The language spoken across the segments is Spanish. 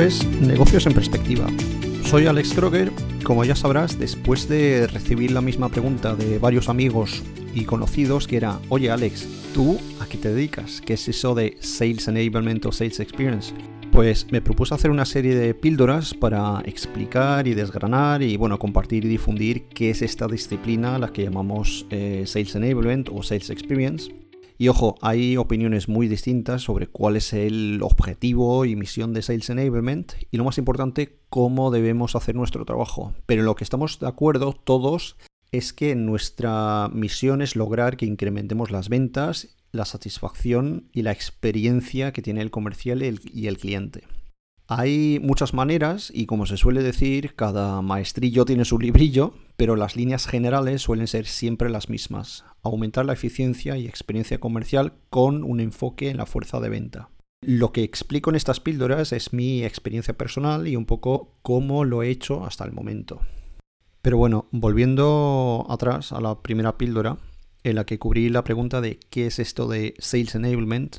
Es Negocios en Perspectiva. Soy Alex Kroger. Como ya sabrás, después de recibir la misma pregunta de varios amigos y conocidos, que era, oye Alex, ¿tú a qué te dedicas? ¿Qué es eso de Sales Enablement o Sales Experience? Pues me propuse hacer una serie de píldoras para explicar y desgranar y bueno, compartir y difundir qué es esta disciplina, la que llamamos eh, Sales Enablement o Sales Experience y ojo, hay opiniones muy distintas sobre cuál es el objetivo y misión de Sales Enablement y lo más importante, cómo debemos hacer nuestro trabajo. Pero en lo que estamos de acuerdo todos es que nuestra misión es lograr que incrementemos las ventas, la satisfacción y la experiencia que tiene el comercial y el cliente. Hay muchas maneras y como se suele decir, cada maestrillo tiene su librillo, pero las líneas generales suelen ser siempre las mismas. Aumentar la eficiencia y experiencia comercial con un enfoque en la fuerza de venta. Lo que explico en estas píldoras es mi experiencia personal y un poco cómo lo he hecho hasta el momento. Pero bueno, volviendo atrás a la primera píldora, en la que cubrí la pregunta de qué es esto de Sales Enablement,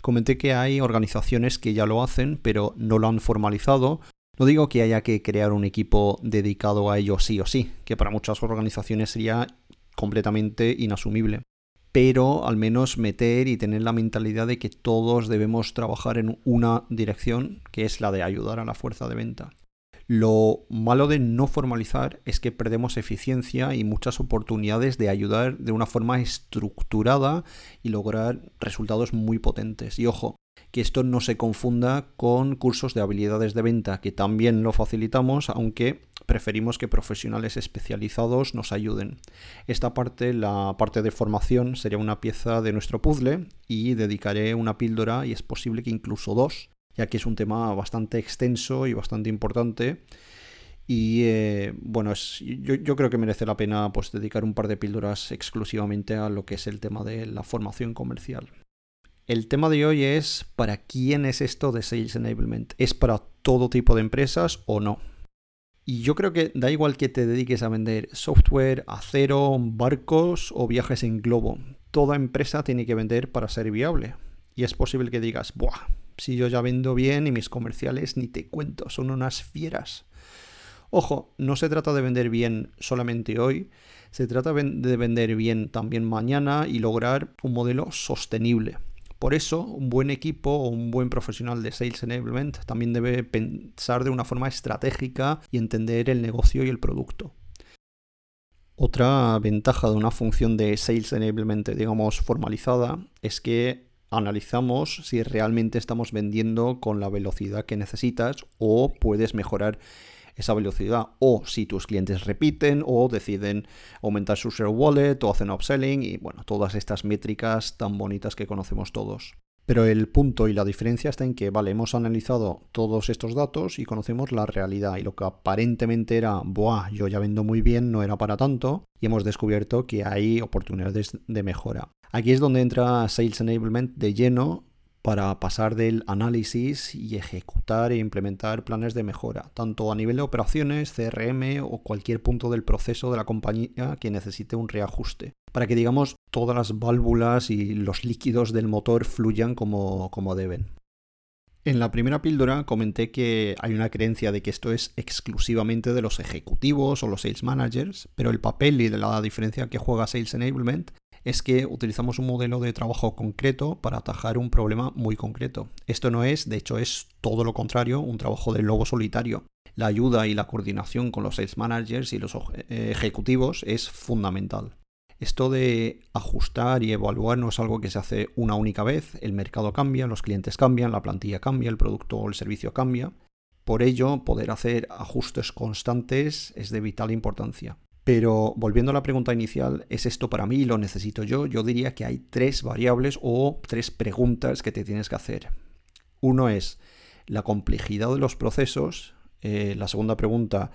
Comenté que hay organizaciones que ya lo hacen, pero no lo han formalizado. No digo que haya que crear un equipo dedicado a ello sí o sí, que para muchas organizaciones sería completamente inasumible. Pero al menos meter y tener la mentalidad de que todos debemos trabajar en una dirección, que es la de ayudar a la fuerza de venta. Lo malo de no formalizar es que perdemos eficiencia y muchas oportunidades de ayudar de una forma estructurada y lograr resultados muy potentes. Y ojo, que esto no se confunda con cursos de habilidades de venta, que también lo facilitamos, aunque preferimos que profesionales especializados nos ayuden. Esta parte, la parte de formación, sería una pieza de nuestro puzzle y dedicaré una píldora y es posible que incluso dos ya que es un tema bastante extenso y bastante importante. Y eh, bueno, yo, creo que merece la pena pues, dedicar un par de píldoras exclusivamente a lo que es el tema de la formación comercial. El tema de hoy es ¿para quién es esto de Sales Enablement? ¿Es para todo tipo de empresas o no? Y yo creo que da igual que te dediques a vender software, acero, barcos o viajes en globo. Toda empresa tiene que vender para ser viable. Y es posible que digas, ¡buah! Si yo ya vendo bien y mis comerciales ni te cuento, son unas fieras. Ojo, no se trata de vender bien solamente hoy, se trata de vender bien también mañana y lograr un modelo sostenible. Por eso, un buen equipo o un buen profesional de Sales Enablement también debe pensar de una forma estratégica y entender el negocio y el producto. Otra ventaja de una función de Sales Enablement, digamos, formalizada, es que analizamos si realmente estamos vendiendo con la velocidad que necesitas o puedes mejorar esa velocidad o si tus clientes repiten o deciden aumentar su share wallet o hacen upselling y bueno, todas estas métricas tan bonitas que conocemos todos. Pero el punto y la diferencia está en que, vale, hemos analizado todos estos datos y conocemos la realidad y lo que aparentemente era, buah, yo ya vendo muy bien, no era para tanto y hemos descubierto que hay oportunidades de mejora. Aquí es donde entra Sales Enablement de lleno para pasar del análisis y ejecutar e implementar planes de mejora, tanto a nivel de operaciones, CRM o cualquier punto del proceso de la compañía que necesite un reajuste, para que digamos todas las válvulas y los líquidos del motor fluyan como, como deben. En la primera píldora comenté que hay una creencia de que esto es exclusivamente de los ejecutivos o los sales managers, pero el papel y la diferencia que juega Sales Enablement es que utilizamos un modelo de trabajo concreto para atajar un problema muy concreto. Esto no es, de hecho es todo lo contrario, un trabajo de lobo solitario. La ayuda y la coordinación con los sales managers y los eh, ejecutivos es fundamental. Esto de ajustar y evaluar no es algo que se hace una única vez, el mercado cambia, los clientes cambian, la plantilla cambia, el producto o el servicio cambia. Por ello, poder hacer ajustes constantes es de vital importancia. Pero volviendo a la pregunta inicial, ¿es esto para mí? ¿Lo necesito yo? Yo diría que hay tres variables o tres preguntas que te tienes que hacer. Uno es la complejidad de los procesos. Eh, la segunda pregunta,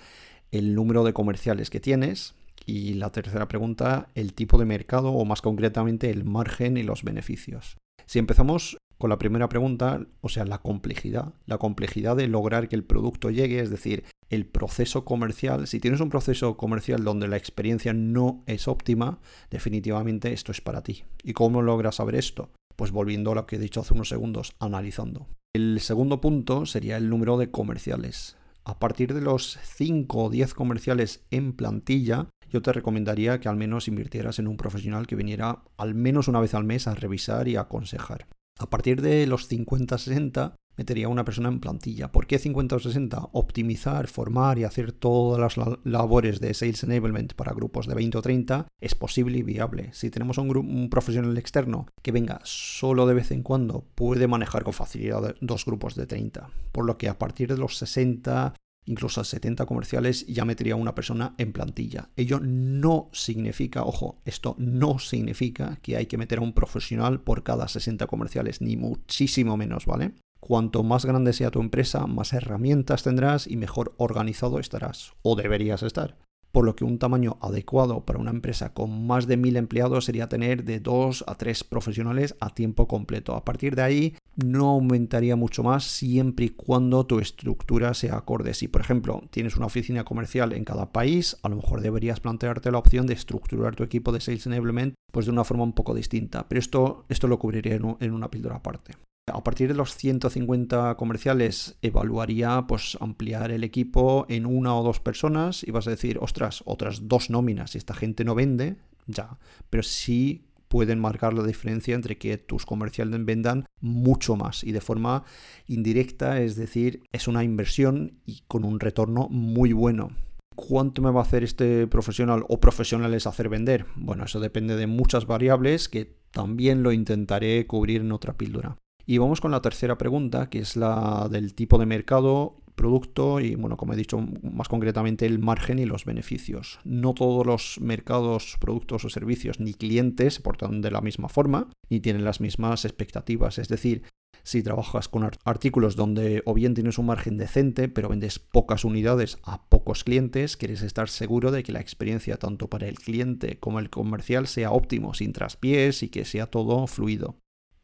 el número de comerciales que tienes. Y la tercera pregunta, el tipo de mercado o más concretamente el margen y los beneficios. Si empezamos con la primera pregunta, o sea, la complejidad, la complejidad de lograr que el producto llegue, es decir, el proceso comercial, si tienes un proceso comercial donde la experiencia no es óptima, definitivamente esto es para ti. ¿Y cómo logras saber esto? Pues volviendo a lo que he dicho hace unos segundos, analizando. El segundo punto sería el número de comerciales. A partir de los 5 o 10 comerciales en plantilla, yo te recomendaría que al menos invirtieras en un profesional que viniera al menos una vez al mes a revisar y aconsejar. A partir de los 50-60 metería una persona en plantilla. ¿Por qué 50 o 60? Optimizar, formar y hacer todas las labores de Sales Enablement para grupos de 20 o 30 es posible y viable. Si tenemos un, un profesional externo que venga solo de vez en cuando, puede manejar con facilidad dos grupos de 30. Por lo que a partir de los 60 incluso a 70 comerciales, ya metería una persona en plantilla. Ello no significa, ojo, esto no significa que hay que meter a un profesional por cada 60 comerciales, ni muchísimo menos, ¿vale? Cuanto más grande sea tu empresa, más herramientas tendrás y mejor organizado estarás, o deberías estar. Por lo que un tamaño adecuado para una empresa con más de mil empleados sería tener de dos a tres profesionales a tiempo completo. A partir de ahí no aumentaría mucho más siempre y cuando tu estructura sea acorde. Si por ejemplo tienes una oficina comercial en cada país, a lo mejor deberías plantearte la opción de estructurar tu equipo de Sales Enablement pues de una forma un poco distinta. Pero esto, esto lo cubriría en una píldora aparte. A partir de los 150 comerciales evaluaría pues ampliar el equipo en una o dos personas y vas a decir, ostras, otras dos nóminas, si esta gente no vende, ya, pero sí pueden marcar la diferencia entre que tus comerciales vendan mucho más y de forma indirecta, es decir, es una inversión y con un retorno muy bueno. ¿Cuánto me va a hacer este profesional o profesionales hacer vender? Bueno, eso depende de muchas variables que también lo intentaré cubrir en otra píldora. Y vamos con la tercera pregunta, que es la del tipo de mercado, producto y, bueno, como he dicho más concretamente, el margen y los beneficios. No todos los mercados, productos o servicios ni clientes se portan de la misma forma ni tienen las mismas expectativas. Es decir, si trabajas con artículos donde o bien tienes un margen decente, pero vendes pocas unidades a pocos clientes, quieres estar seguro de que la experiencia tanto para el cliente como el comercial sea óptimo, sin traspiés y que sea todo fluido.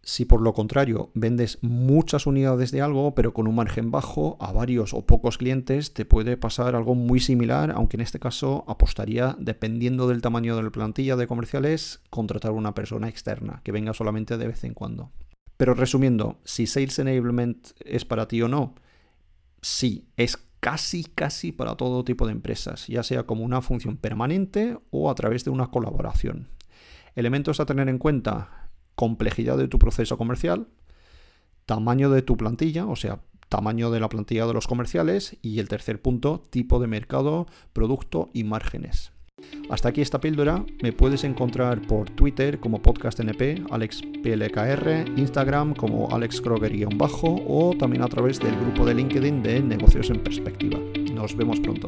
Si por lo contrario vendes muchas unidades de algo, pero con un margen bajo, a varios o pocos clientes, te puede pasar algo muy similar, aunque en este caso apostaría, dependiendo del tamaño de la plantilla de comerciales, contratar una persona externa que venga solamente de vez en cuando. Pero resumiendo, si Sales Enablement es para ti o no, sí, es casi, casi para todo tipo de empresas, ya sea como una función permanente o a través de una colaboración. Elementos a tener en cuenta, complejidad de tu proceso comercial, tamaño de tu plantilla, o sea, tamaño de la plantilla de los comerciales y el tercer punto, tipo de mercado, producto y márgenes. Hasta aquí esta píldora. Me puedes encontrar por Twitter como podcastnp, AlexPLKR, Instagram como AlexKroger-bajo o también a través del grupo de LinkedIn de Negocios en Perspectiva. Nos vemos pronto.